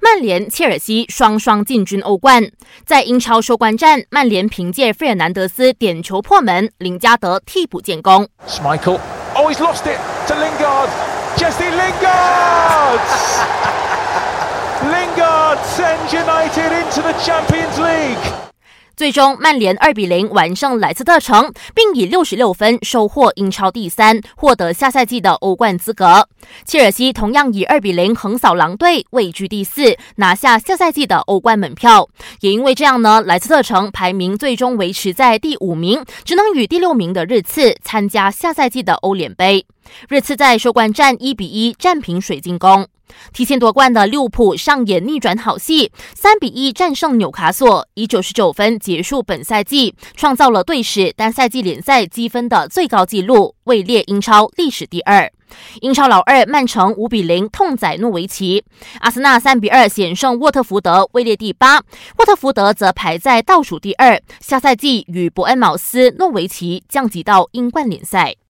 曼联、切尔西双双进军欧冠。在英超收官战，曼联凭借费尔南德斯点球破门，林加德替补建功。Michael, oh he's lost it to Lingard, Jesse Lingard, Lingard sends United into the Champions League. 最终，曼联二比零完胜莱斯特城，并以六十六分收获英超第三，获得下赛季的欧冠资格。切尔西同样以二比零横扫狼队，位居第四，拿下下赛季的欧冠门票。也因为这样呢，莱斯特城排名最终维持在第五名，只能与第六名的日次参加下赛季的欧联杯。热刺在收官战一比一战平水晶宫。提前夺冠的利物浦上演逆转好戏，三比一战胜纽卡索，以九十九分结束本赛季，创造了队史单赛季联赛积分的最高纪录，位列英超历史第二。英超老二曼城五比零痛宰诺维奇，阿森纳三比二险胜沃特福德，位列第八。沃特福德则排在倒数第二，下赛季与伯恩茅斯、诺维奇降级到英冠联赛。